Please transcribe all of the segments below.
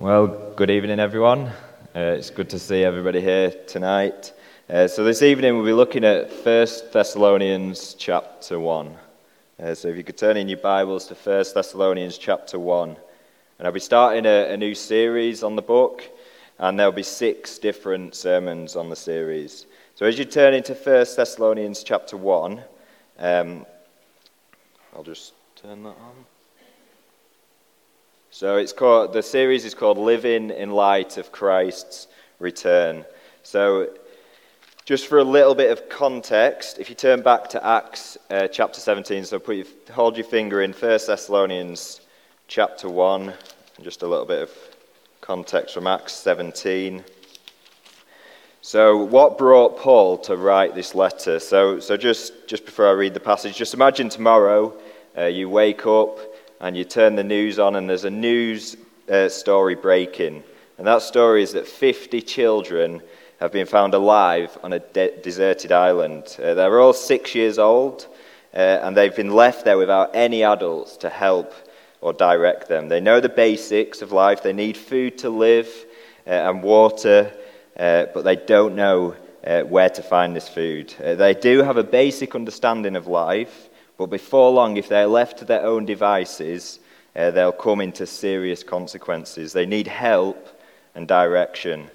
Well, good evening, everyone. Uh, it's good to see everybody here tonight. Uh, so, this evening we'll be looking at 1 Thessalonians chapter 1. Uh, so, if you could turn in your Bibles to 1 Thessalonians chapter 1. And I'll be starting a, a new series on the book, and there'll be six different sermons on the series. So, as you turn into 1 Thessalonians chapter 1, um, I'll just turn that on. So it's called, the series is called Living in Light of Christ's Return. So, just for a little bit of context, if you turn back to Acts uh, chapter 17, so put your, hold your finger in 1 Thessalonians chapter 1, and just a little bit of context from Acts 17. So, what brought Paul to write this letter? So, so just, just before I read the passage, just imagine tomorrow uh, you wake up and you turn the news on, and there's a news uh, story breaking. And that story is that 50 children have been found alive on a de- deserted island. Uh, they're all six years old, uh, and they've been left there without any adults to help or direct them. They know the basics of life. They need food to live uh, and water, uh, but they don't know uh, where to find this food. they do have a basic understanding of life, but before long, if they're left to their own devices, uh, they'll come into serious consequences. They need help and direction.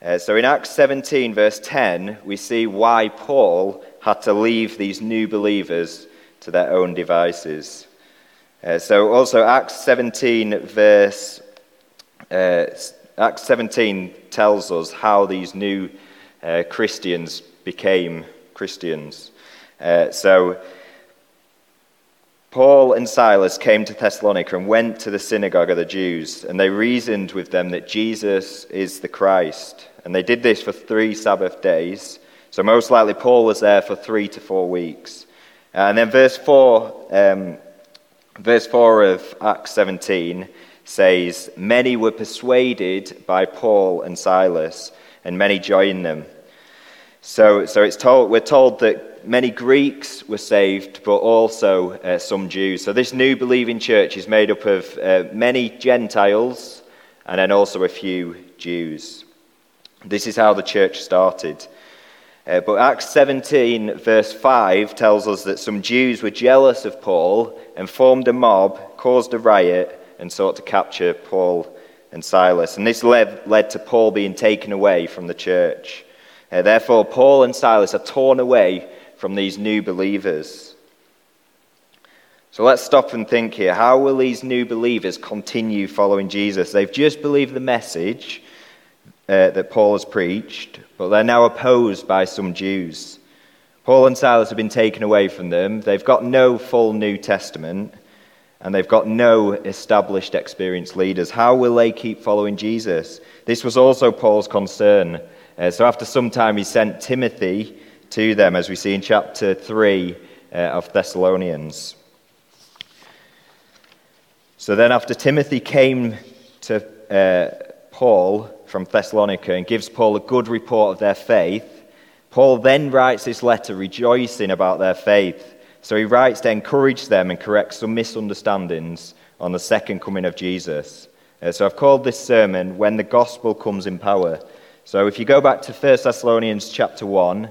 Uh, so in Acts 17, verse 10, we see why Paul had to leave these new believers to their own devices. Uh, so also Acts 17, verse uh, Acts 17 tells us how these new uh, Christians became Christians. Uh, so Paul and Silas came to Thessalonica and went to the synagogue of the Jews, and they reasoned with them that Jesus is the Christ. And they did this for three Sabbath days. So, most likely, Paul was there for three to four weeks. And then, verse 4, um, verse 4 of Acts 17 says, Many were persuaded by Paul and Silas, and many joined them. So, so it's told, we're told that many Greeks were saved, but also uh, some Jews. So this new believing church is made up of uh, many Gentiles and then also a few Jews. This is how the church started. Uh, but Acts 17, verse 5, tells us that some Jews were jealous of Paul and formed a mob, caused a riot, and sought to capture Paul and Silas. And this led, led to Paul being taken away from the church. Uh, therefore, Paul and Silas are torn away from these new believers. So let's stop and think here. How will these new believers continue following Jesus? They've just believed the message uh, that Paul has preached, but they're now opposed by some Jews. Paul and Silas have been taken away from them. They've got no full New Testament, and they've got no established, experienced leaders. How will they keep following Jesus? This was also Paul's concern. Uh, so after some time, he sent Timothy to them, as we see in chapter 3 uh, of Thessalonians. So then, after Timothy came to uh, Paul from Thessalonica and gives Paul a good report of their faith, Paul then writes this letter rejoicing about their faith. So he writes to encourage them and correct some misunderstandings on the second coming of Jesus. Uh, so I've called this sermon When the Gospel Comes in Power. So if you go back to 1 Thessalonians chapter 1,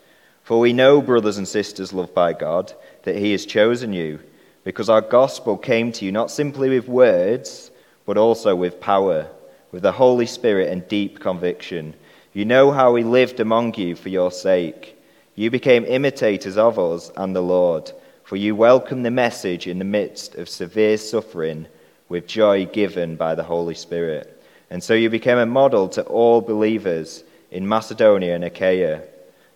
For we know, brothers and sisters loved by God, that He has chosen you, because our gospel came to you not simply with words, but also with power, with the Holy Spirit and deep conviction. You know how we lived among you for your sake. You became imitators of us and the Lord, for you welcomed the message in the midst of severe suffering with joy given by the Holy Spirit. And so you became a model to all believers in Macedonia and Achaia.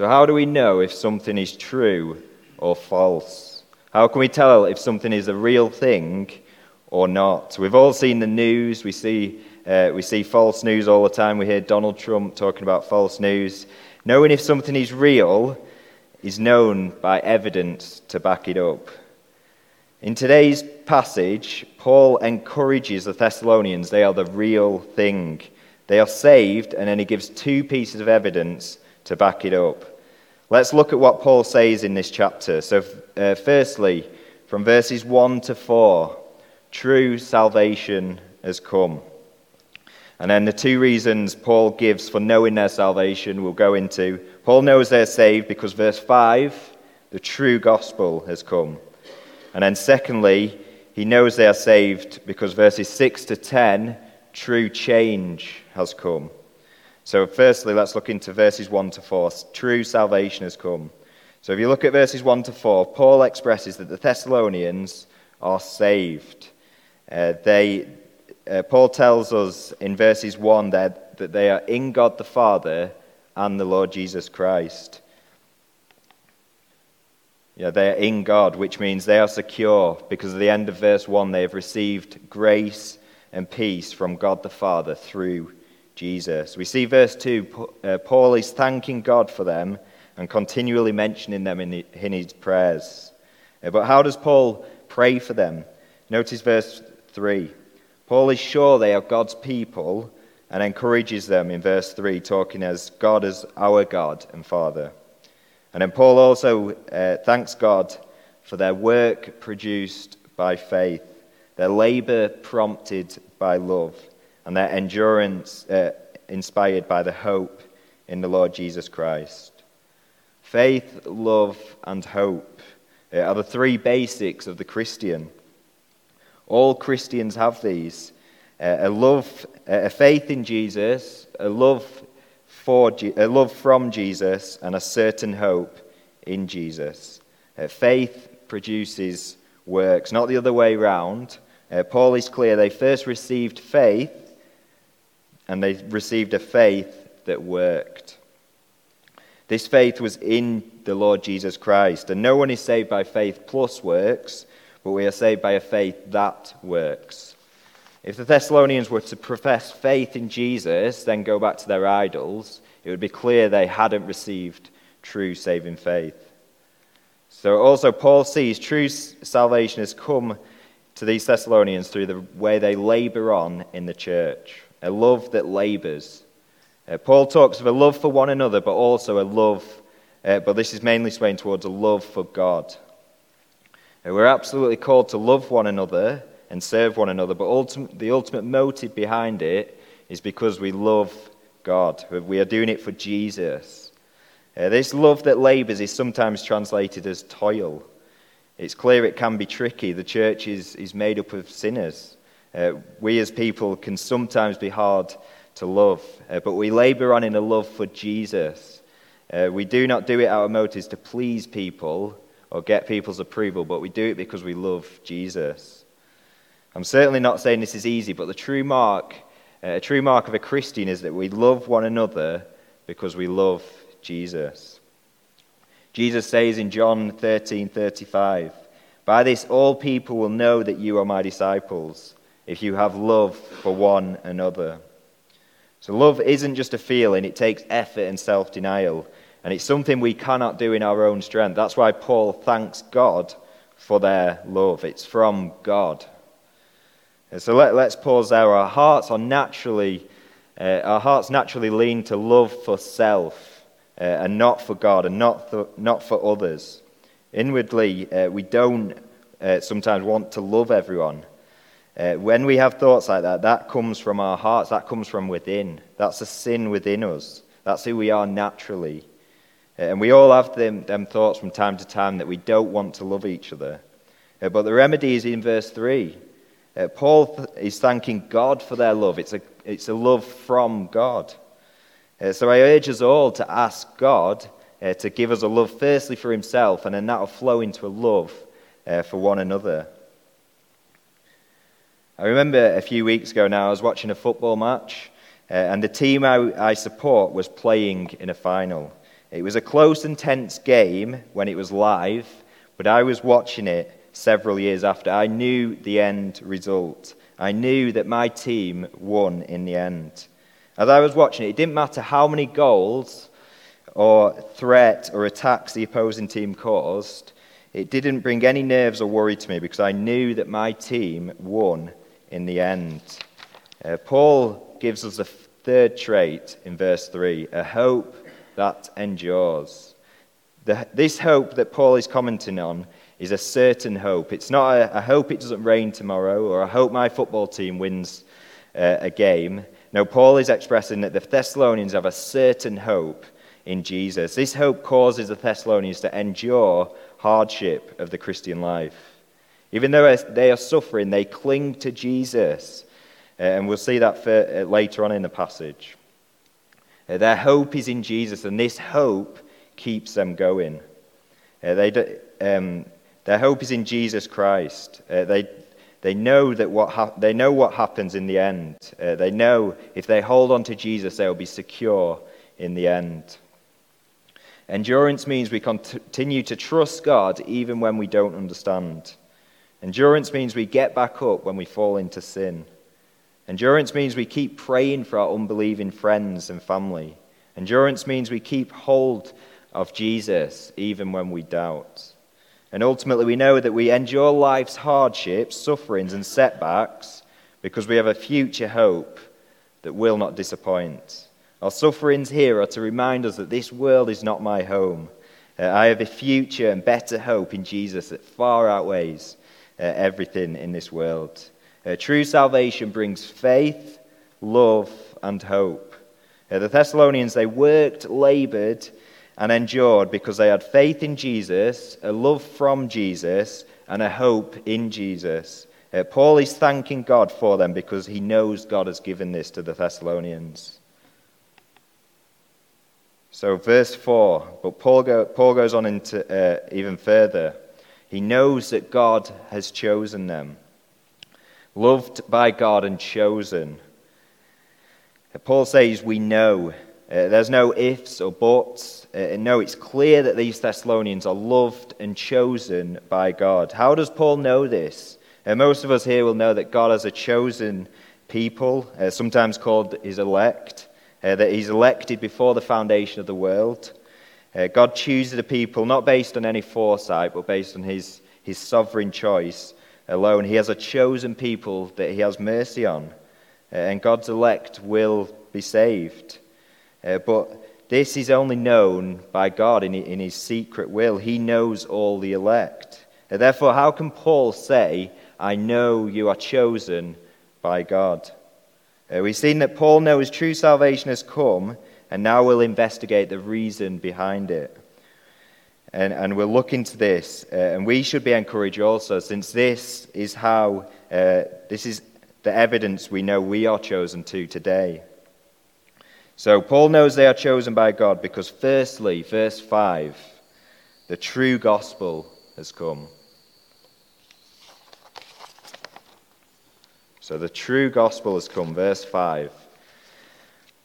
So, how do we know if something is true or false? How can we tell if something is a real thing or not? We've all seen the news, we see uh, we see false news all the time. We hear Donald Trump talking about false news. Knowing if something is real is known by evidence to back it up. In today's passage, Paul encourages the Thessalonians, they are the real thing. They are saved, and then he gives two pieces of evidence to back it up. Let's look at what Paul says in this chapter. So, uh, firstly, from verses 1 to 4, true salvation has come. And then the two reasons Paul gives for knowing their salvation we'll go into. Paul knows they're saved because, verse 5, the true gospel has come. And then, secondly, he knows they are saved because verses 6 to 10, true change has come. So, firstly, let's look into verses 1 to 4. True salvation has come. So, if you look at verses 1 to 4, Paul expresses that the Thessalonians are saved. Uh, they, uh, Paul tells us in verses 1 that, that they are in God the Father and the Lord Jesus Christ. Yeah, they are in God, which means they are secure because at the end of verse 1 they have received grace and peace from God the Father through Jesus. We see verse 2, uh, Paul is thanking God for them and continually mentioning them in, his prayers. Uh, but how does Paul pray for them? Notice verse 3. Paul is sure they are God's people and encourages them in verse 3, talking as God as our God and Father. And then Paul also uh, thanks God for their work produced by faith, their labor prompted by love, and their endurance uh, inspired by the hope in the Lord Jesus Christ. Faith, love, and hope uh, are the three basics of the Christian. All Christians have these a love, a faith in Jesus, a love, for, a love from Jesus, and a certain hope in Jesus. Faith produces works, not the other way round. Uh, Paul is clear they first received faith, and they received a faith that worked. This faith was in the Lord Jesus Christ, and no one is saved by faith plus works, but we are saved by a faith that works. If the Thessalonians were to profess faith in Jesus, then go back to their idols, it would be clear they hadn't received true saving faith. So, also, Paul sees true salvation has come to these Thessalonians through the way they labor on in the church, a love that labors. Uh, Paul talks of a love for one another, but also a love, uh, but this is mainly swaying towards a love for God. Uh, we're absolutely called to love one another and serve one another, but ultimate, the ultimate motive behind it is because we love God. We are doing it for Jesus. Uh, this love that labors is sometimes translated as toil. It's clear it can be tricky. The church is, is made up of sinners. Uh, we as people can sometimes be hard to love, uh, but we labor on in a love for Jesus. Uh, we do not do it out of motives to please people or get people's approval, but we do it because we love Jesus. I'm certainly not saying this is easy, but the true mark, uh, a true mark of a Christian is that we love one another because we love Jesus. Jesus says in John 13:35, "By this all people will know that you are my disciples, if you have love for one another." So love isn't just a feeling, it takes effort and self-denial, and it's something we cannot do in our own strength. That's why Paul thanks God for their love. It's from God. So let, us pause there. Our hearts are naturally, uh, our hearts naturally lean to love for self uh, and not for God and not, th- not for others. Inwardly, uh, we don't uh, sometimes want to love everyone. Uh, when we have thoughts like that, that comes from our hearts, that comes from within. That's a sin within us. That's who we are naturally. Uh, and we all have them, them thoughts from time to time that we don't want to love each other. but the remedy is in verse 3. Uh, Paul th- is thanking God for their love. It's a, it's a love from God. Uh, so I urge us all to ask God uh, to give us a love, firstly for himself, and then that will flow into a love uh, for one another. I remember a few weeks ago now, I was watching a football match, uh, and the team I, I support was playing in a final. It was a close and tense game when it was live, but I was watching it several years after. I knew the end result. I knew that my team won in the end. As I was watching it, it didn't matter how many goals or threat or attacks the opposing team caused, it didn't bring any nerves or worry to me because I knew that my team won in the end. Uh, Paul gives us a third trait in verse 3 a hope that endures. The, this hope that Paul is commenting on is a certain hope. It's not a, a hope it doesn't rain tomorrow or a hope my football team wins uh, a game. No, Paul is expressing that the Thessalonians have a certain hope in Jesus. This hope causes the Thessalonians to endure hardship of the Christian life. Even though they are suffering, they cling to Jesus. Uh, and we'll see that for, uh, later on in the passage. Uh, their hope is in Jesus, and this hope keeps them going. they, um, their hope is in Jesus Christ. they, they, know that what ha- they know what happens in the end. they know if they hold on to Jesus, they will be secure in the end. Endurance means we continue to trust God even when we don't understand. Endurance means we get back up when we fall into sin. Endurance means we keep praying for our unbelieving friends and family. Endurance means we keep hold of Jesus even when we doubt. And ultimately, we know that we endure life's hardships, sufferings, and setbacks because we have a future hope that will not disappoint. Our sufferings here are to remind us that this world is not my home. Uh, I have a future and better hope in Jesus that far outweighs everything in this world. Uh, true salvation brings faith, love, and hope. Uh, the Thessalonians, they worked, labored, and endured because they had faith in Jesus, a love from Jesus, and a hope in Jesus. Uh, Paul is thanking God for them because he knows God has given this to the Thessalonians. So, verse 4, but Paul, go, Paul goes on into uh, even further. He knows that God has chosen them, loved by God and chosen. Paul says, We know. Uh, there's no ifs or buts. Uh, no, it's clear that these Thessalonians are loved and chosen by God. How does Paul know this? Uh, most of us here will know that God has a chosen people, uh, sometimes called his elect uh, that he's elected before the foundation of the world. Uh, God chooses the people not based on any foresight, but based on his, his sovereign choice alone. He has a chosen people that he has mercy on, uh, and God's elect will be saved. Uh, but this is only known by God in, in his secret will. He knows all the elect. Uh, therefore, how can Paul say, I know you are chosen by God? Uh, we've seen that Paul knows true salvation has come, and now we'll investigate the reason behind it. And, and we'll look into this, uh, and we should be encouraged also, since this is how, uh, this is the evidence we know we are chosen to today. So Paul knows they are chosen by God because, firstly, verse 5, the true gospel has come. So the true gospel has come. Verse 5.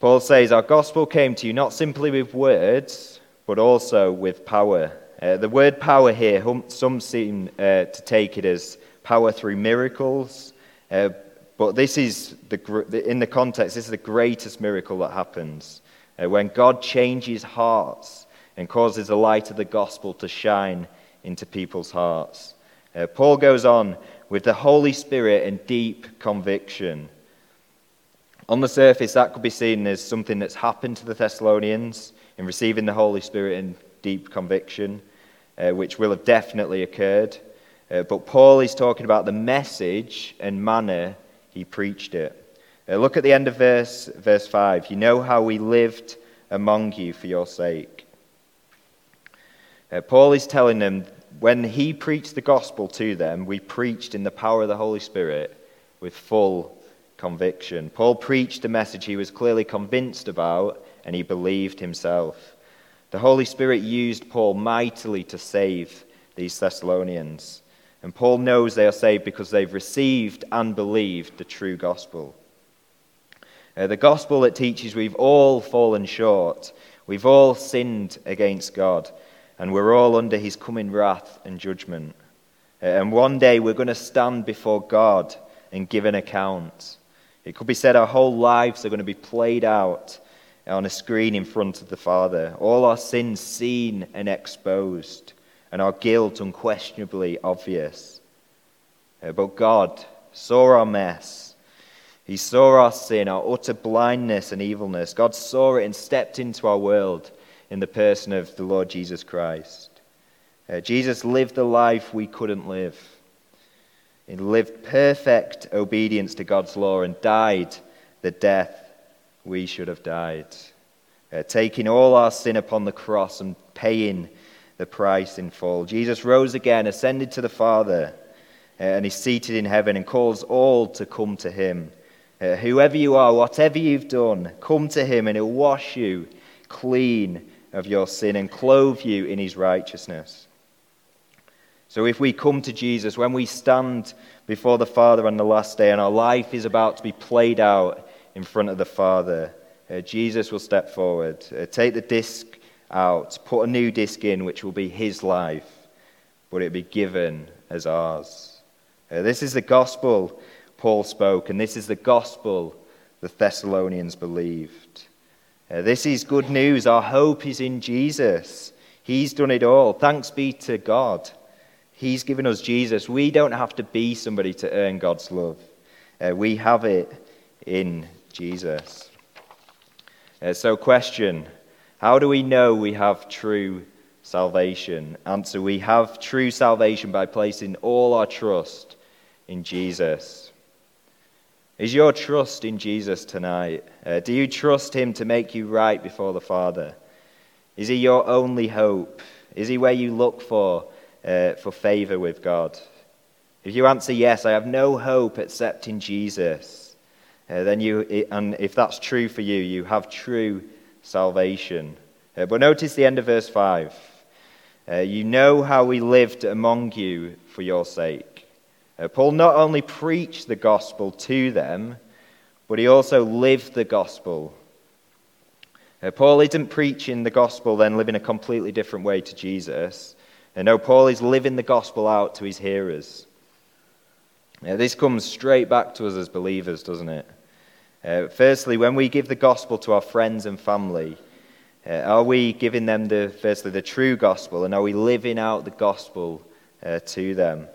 Paul says, Our gospel came to you not simply with words, but also with power. Uh, the word power here, some seem uh, to take it as power through miracles, uh, but this is, the, in the context, this is the greatest miracle that happens. Uh, when God changes hearts and causes the light of the gospel to shine into people's hearts. Uh, Paul goes on with the Holy Spirit and deep conviction. On the surface, that could be seen as something that's happened to the Thessalonians in receiving the Holy Spirit in deep conviction, uh, which will have definitely occurred. Uh, but Paul is talking about the message and manner he preached it. Uh, look at the end of verse, verse 5. You know how we lived among you for your sake. Uh, Paul is telling them when he preached the gospel to them, we preached in the power of the Holy Spirit with full conviction. Paul preached a message he was clearly convinced about and he believed himself. The Holy Spirit used Paul mightily to save these Thessalonians. And Paul knows they are saved because they've received and believed the true gospel. Uh, the gospel that teaches we've all fallen short, we've all sinned against God, and we're all under his coming wrath and judgment. Uh, and one day we're going to stand before God and give an account. It could be said our whole lives are going to be played out on a screen in front of the Father. All our sins seen and exposed, and our guilt unquestionably obvious. Uh, but God saw our mess. He saw our sin, our utter blindness and evilness. God saw it and stepped into our world in the person of the Lord Jesus Christ. Uh, Jesus lived the life we couldn't live. He lived perfect obedience to God's law and died the death we should have died. Uh, taking all our sin upon the cross and paying the price in full. Jesus rose again, ascended to the Father, uh, and is seated in heaven and calls all to come to him. Uh, whoever you are, whatever you've done, come to him and he'll wash you clean of your sin and clothe you in his righteousness. So if we come to Jesus, when we stand before the Father on the last day and our life is about to be played out in front of the Father, uh, Jesus will step forward, uh, take the disc out, put a new disc in, which will be his life, but it'll be given as ours. Uh, this is the gospel Paul spoke, and this is the gospel the Thessalonians believed. Uh, this is good news. Our hope is in Jesus. He's done it all. Thanks be to God. He's given us Jesus. We don't have to be somebody to earn God's love. Uh, we have it in Jesus. Uh, so, question How do we know we have true salvation? Answer We have true salvation by placing all our trust in Jesus. Is your trust in Jesus tonight? Uh, do you trust Him to make you right before the Father? Is He your only hope? Is He where you look for, uh, for favor with God? If you answer yes, I have no hope except in Jesus uh, then you, and if that's true for you, you have true salvation. Uh, but notice the end of verse 5. Uh, you know how we lived among you for your sake. Uh, Paul not only preached the gospel to them, but he also lived the gospel. Uh, Paul isn't preaching the gospel, then living a completely different way to Jesus. And no, Paul is living the gospel out to his hearers. Now, this comes straight back to us as believers, doesn't it? Uh, firstly, when we give the gospel to our friends and family, uh, are we giving them the firstly the true gospel, and are we living out the gospel uh, to them?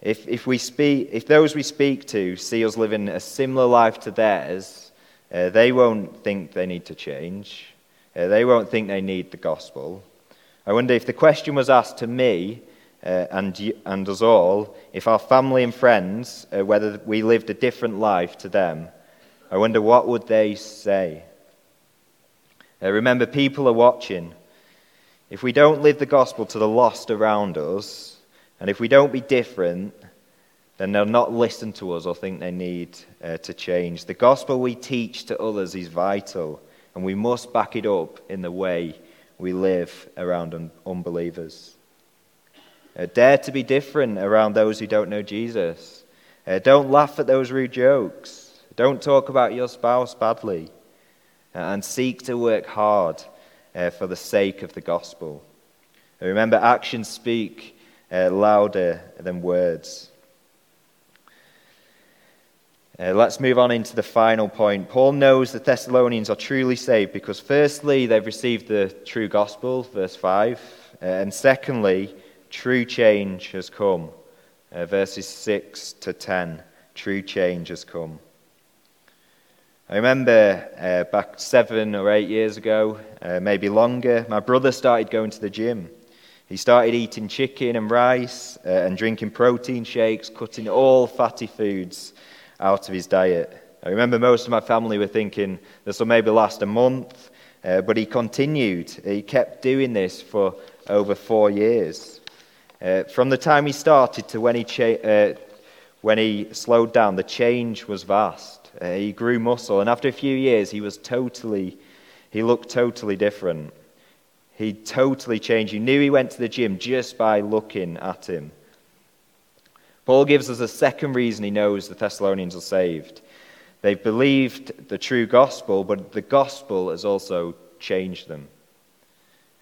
If, if, we speak, if those we speak to see us living a similar life to theirs, uh, they won't think they need to change. Uh, they won't think they need the gospel. I wonder if the question was asked to me uh, and, and us all, if our family and friends, whether we lived a different life to them, I wonder what would they say? Uh, remember, people are watching. If we don't live the gospel to the lost around us, and if we don't be different, then they'll not listen to us or think they need uh, to change. The gospel we teach to others is vital, and we must back it up in the way we live around un- unbelievers. Uh, dare to be different around those who don't know Jesus. Uh, don't laugh at those rude jokes. Don't talk about your spouse badly uh, and seek to work hard uh, for the sake of the gospel. Remember, actions speak uh, louder than words. Uh, let's move on into the final point. Paul knows the Thessalonians are truly saved because, firstly, they've received the true gospel, verse 5, uh, and secondly, true change has come, uh, verses 6 to 10. True change has come. I remember uh, back seven or eight years ago, uh, maybe longer, my brother started going to the gym. He started eating chicken and rice uh, and drinking protein shakes, cutting all fatty foods out of his diet. I remember most of my family were thinking this will maybe last a month, uh, but he continued. He kept doing this for over four years. Uh, from the time he started to when he cha- uh, when he slowed down, the change was vast. Uh, he grew muscle, and after a few years, he was totally, he looked totally different. He totally changed. You knew he went to the gym just by looking at him. Paul gives us a second reason he knows the Thessalonians are saved. They've believed the true gospel, but the gospel has also changed them.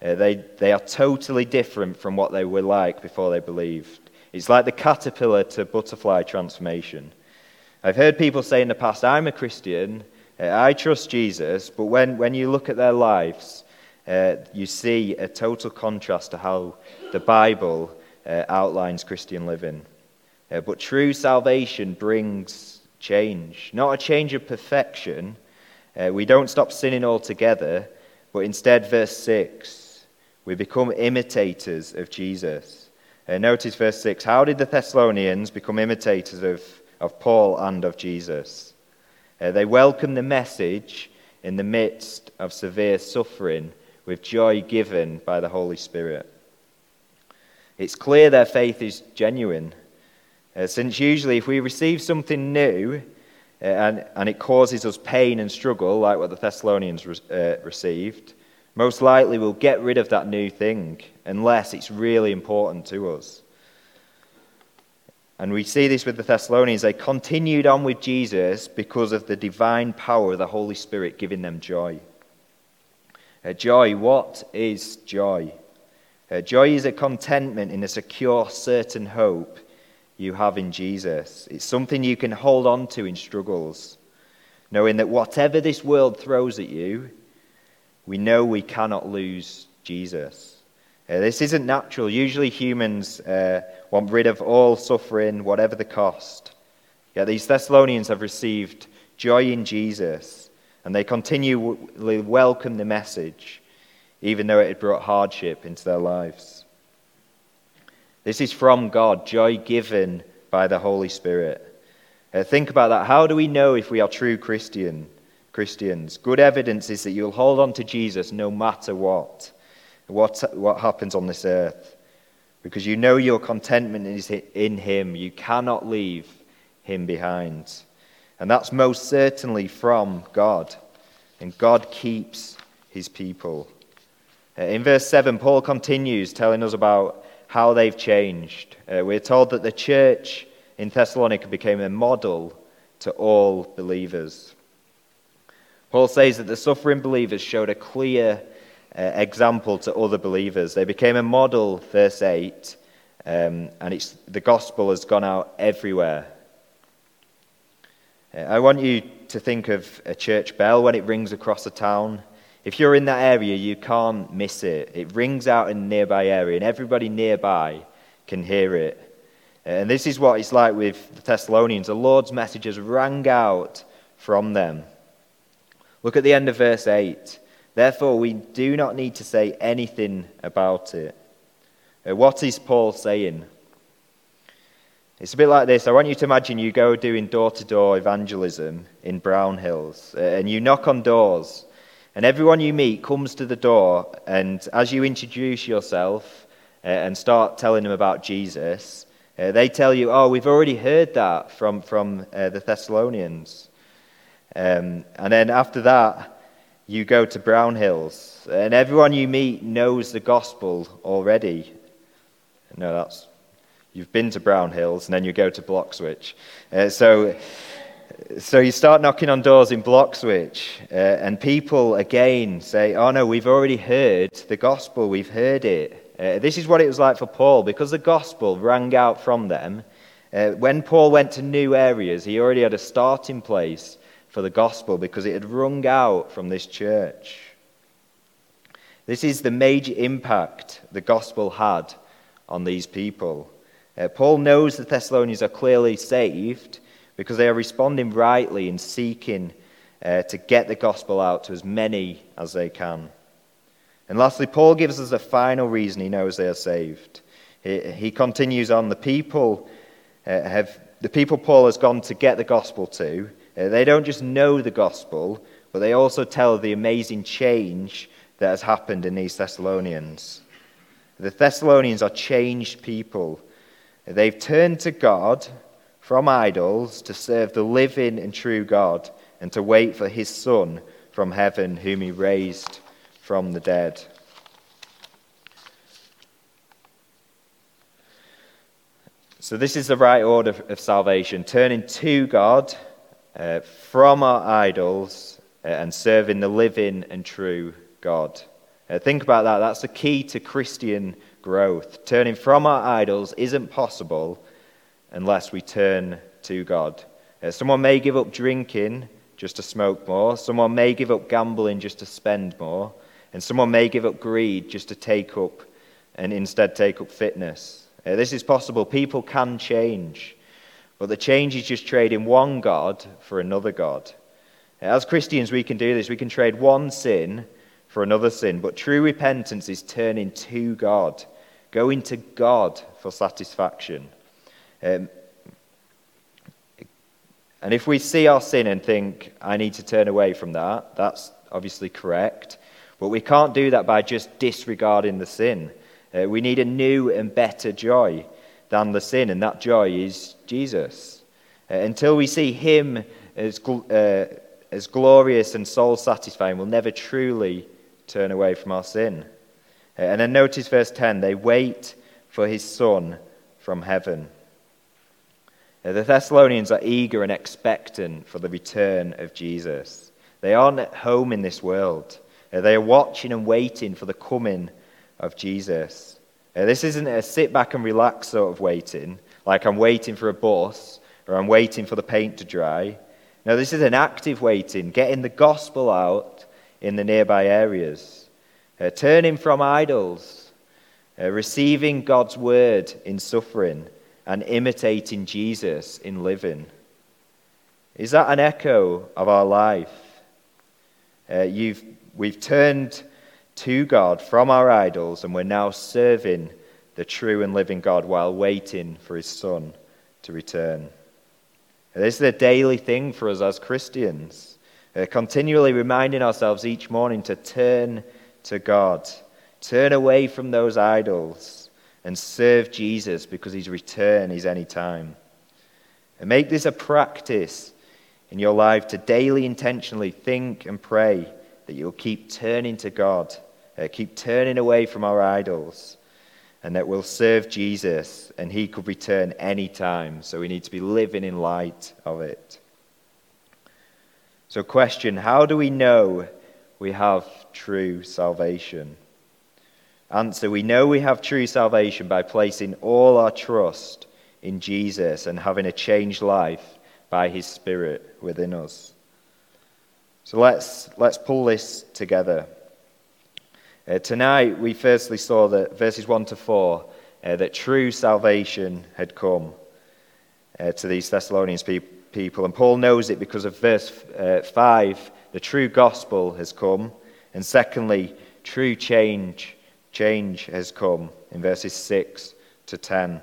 Uh, they, they are totally different from what they were like before they believed. It's like the caterpillar to butterfly transformation. I've heard people say in the past, I'm a Christian, uh, I trust Jesus, but when, when you look at their lives, uh, you see a total contrast to how the Bible uh, outlines Christian living. Uh, but true salvation brings change, not a change of perfection. Uh, we don't stop sinning altogether, but instead, verse 6 we become imitators of Jesus. Uh, notice verse 6 How did the Thessalonians become imitators of, of Paul and of Jesus? Uh, they welcomed the message in the midst of severe suffering with joy given by the Holy Spirit. It's clear their faith is genuine, uh, since usually if we receive something new uh, and, and it causes us pain and struggle, like what the Thessalonians re- uh, received, most likely, we'll get rid of that new thing unless it's really important to us. And we see this with the Thessalonians. They continued on with Jesus because of the divine power of the Holy Spirit giving them joy. Uh, joy, what is joy? Uh, joy is a contentment in a secure, certain hope you have in Jesus. It's something you can hold on to in struggles, knowing that whatever this world throws at you, we know we cannot lose Jesus. Uh, this isn't natural. Usually humans uh, want rid of all suffering, whatever the cost. Yet these Thessalonians have received joy in Jesus, and they continually welcome the message, even though it had brought hardship into their lives. This is from God, joy given by the Holy Spirit. Uh, think about that. How do we know if we are true Christian? Christians. Good evidence is that you'll hold on to Jesus no matter what, what, what happens on this earth. Because you know your contentment is in Him. You cannot leave Him behind. And that's most certainly from God. And God keeps His people. Uh, in verse 7, Paul continues telling us about how they've changed. Uh, we're told that the church in Thessalonica became a model to all believers. Paul says that the suffering believers showed a clear uh, example to other believers. They became a model, verse 8, um, and the gospel has gone out everywhere. Uh, I want you to think of a church bell when it rings across a town. If you're in that area, you can't miss it. It rings out in a nearby area, and everybody nearby can hear it. And this is what it's like with the Thessalonians. The Lord's messages rang out from them. Look at the end of verse 8. Therefore, we do not need to say anything about it. Uh, what is Paul saying? It's a bit like this. I want you to imagine you go doing door to door evangelism in Brownhills, uh, and you knock on doors, and everyone you meet comes to the door, and as you introduce yourself uh, and start telling them about Jesus, they tell you, Oh, we've already heard that from, from the Thessalonians. Um, and then after that, you go to Brownhills, and everyone you meet knows the gospel already. No, that's you've been to Brownhills, and then you go to Bloxwich. Uh, so, so you start knocking on doors in Bloxwich, uh, and people again say, "Oh no, we've already heard the gospel. We've heard it." Uh, this is what it was like for Paul because the gospel rang out from them. Uh, when Paul went to new areas, he already had a starting place for the gospel because it had rung out from this church. This is the major impact the gospel had on these people. Uh, Paul knows the Thessalonians are clearly saved because they are responding rightly in seeking uh, to get the gospel out to as many as they can. And lastly, Paul gives us a final reason he knows they are saved. He, he continues on the people uh, have the people Paul has gone to get the gospel to uh, they don't just know the gospel, but they also tell the amazing change that has happened in these Thessalonians. The Thessalonians are changed people. They've turned to God from idols to serve the living and true God and to wait for his Son from heaven, whom he raised from the dead. So, this is the right order of salvation turning to God uh, from our idols uh, and serving the living and true God. Uh, think about that. That's the key to Christian growth. Turning from our idols isn't possible unless we turn to God. Uh, someone may give up drinking just to smoke more, someone may give up gambling just to spend more, and someone may give up greed just to take up and instead take up fitness. Uh, this is possible. People can change, but the change is just trading one God for another God. Uh, as Christians, we can do this. We can trade one sin for another sin, but true repentance is turning to God, going to God for satisfaction. Um, and if we see our sin and think, I need to turn away from that, that's obviously correct. But we can't do that by just disregarding the sin. Uh, we need a new and better joy than the sin, and that joy is Jesus. Uh, until we see Him as, uh, as glorious and soul satisfying, we'll never truly turn away from our sin. Uh, and then notice verse 10 they wait for His Son from heaven. The Thessalonians are eager and expectant for the return of Jesus. They aren't at home in this world. They are watching and waiting for the coming of Jesus. This isn't a sit back and relax sort of waiting, like I'm waiting for a bus or I'm waiting for the paint to dry. No, this is an active waiting, getting the gospel out in the nearby areas, uh, turning from idols, uh, receiving God's word in suffering and imitating Jesus in living. Is that an echo of our life? Uh, we've turned to God from our idols, and we're now serving the true and living God while waiting for his Son to return. This is a daily thing for us as Christians, uh, continually reminding ourselves each morning to turn to God, turn away from those idols and serve Jesus because his return is any time. And make this a practice in your life to daily intentionally think and pray that you'll keep turning to God, uh, keep turning away from our idols, and that we'll serve Jesus and he could return any time. So we need to be living in light of it. So, question How do we know we have true salvation? Answer We know we have true salvation by placing all our trust in Jesus and having a changed life by his Spirit within us. So let's, let's pull this together. Uh, tonight, we firstly saw that verses 1 to 4 uh, that true salvation had come uh, to these Thessalonians pe- people. And Paul knows it because of verse uh, 5 the true gospel has come. And secondly, true change change has come in verses 6 to 10.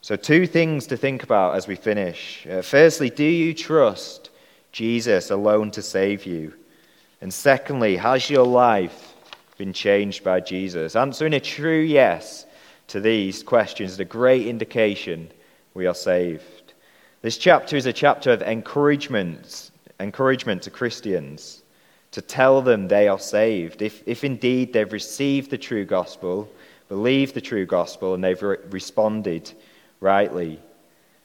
So, two things to think about as we finish. Uh, firstly, do you trust Jesus alone to save you? And secondly, has your life been changed by Jesus? Answering a true yes to these questions is a great indication we are saved. This chapter is a chapter of encouragement, encouragement to Christians to tell them they are saved. If, if indeed they've received the true gospel, believed the true gospel, and they've re- responded rightly.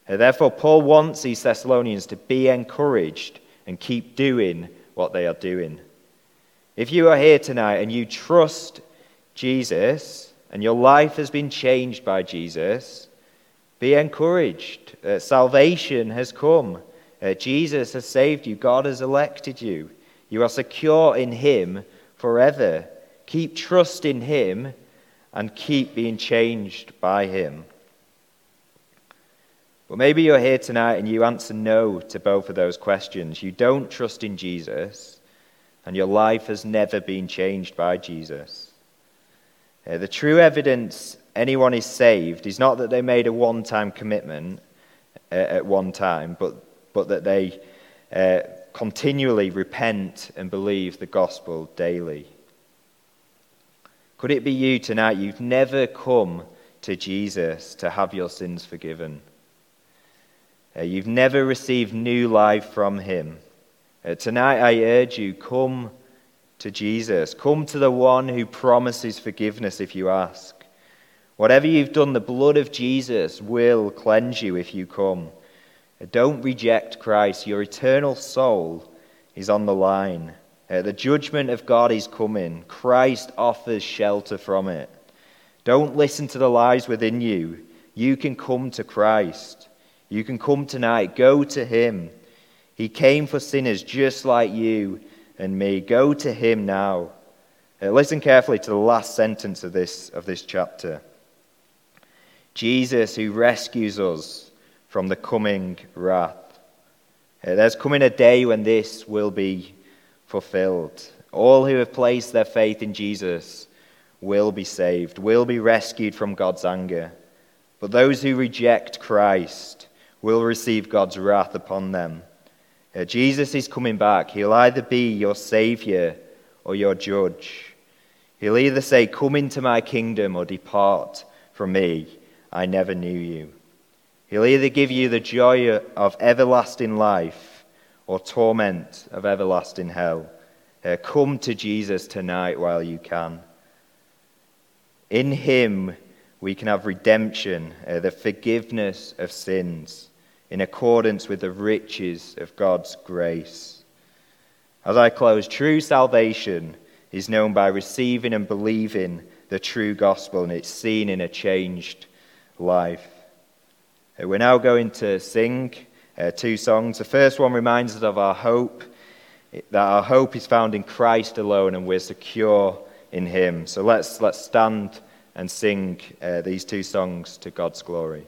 Uh, therefore, Paul wants these Thessalonians to be encouraged and keep doing what they are doing. If you are here tonight and you trust Jesus and your life has been changed by Jesus, be encouraged. Uh, salvation has come. Uh, Jesus has saved you. God has elected you. You are secure in Him forever. Keep trust in Him and keep being changed by Him. But maybe you're here tonight and you answer no to both of those questions. You don't trust in Jesus, and your life has never been changed by Jesus. Uh, the true evidence anyone is saved is not that they made a one time commitment uh, at one time, but, but that they uh, continually repent and believe the gospel daily. Could it be you tonight? You've never come to Jesus to have your sins forgiven. Uh, you've never received new life from him. Uh, tonight, I urge you, come to Jesus. Come to the one who promises forgiveness if you ask. Whatever you've done, the blood of Jesus will cleanse you if you come. Don't reject Christ. Your eternal soul is on the line. Uh, the judgment of God is coming. Christ offers shelter from it. Don't listen to the lies within you. You can come to Christ. You can come tonight. Go to Him. He came for sinners just like you and me. Go to Him now. Uh, listen carefully to the last sentence of this, of this chapter. Jesus, who rescues us from the coming wrath. Uh, there's coming a day when this will be fulfilled. All who have placed their faith in Jesus will be saved, will be rescued from God's anger. But those who reject Christ will receive God's wrath upon them. Uh, Jesus is coming back. He'll either be your Savior or your judge. He'll either say, Come into my kingdom or depart from me. I never knew you. He'll either give you the joy of everlasting life or torment of everlasting hell. Uh, come to Jesus tonight while you can. In Him, we can have redemption, uh, the forgiveness of sins, in accordance with the riches of God's grace. As I close, true salvation is known by receiving and believing the true gospel, and it's seen in a changed life. Uh, we're now going to sing uh, two songs. The first one reminds us of our hope, that our hope is found in Christ alone and we're secure in Him. So let's, let's stand and sing uh, these two songs to God's glory.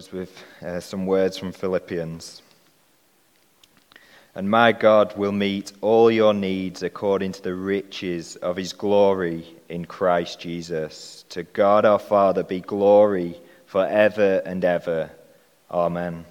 Close with uh, some words from Philippians. And my God will meet all your needs according to the riches of his glory in Christ Jesus. To God our Father be glory forever and ever. Amen.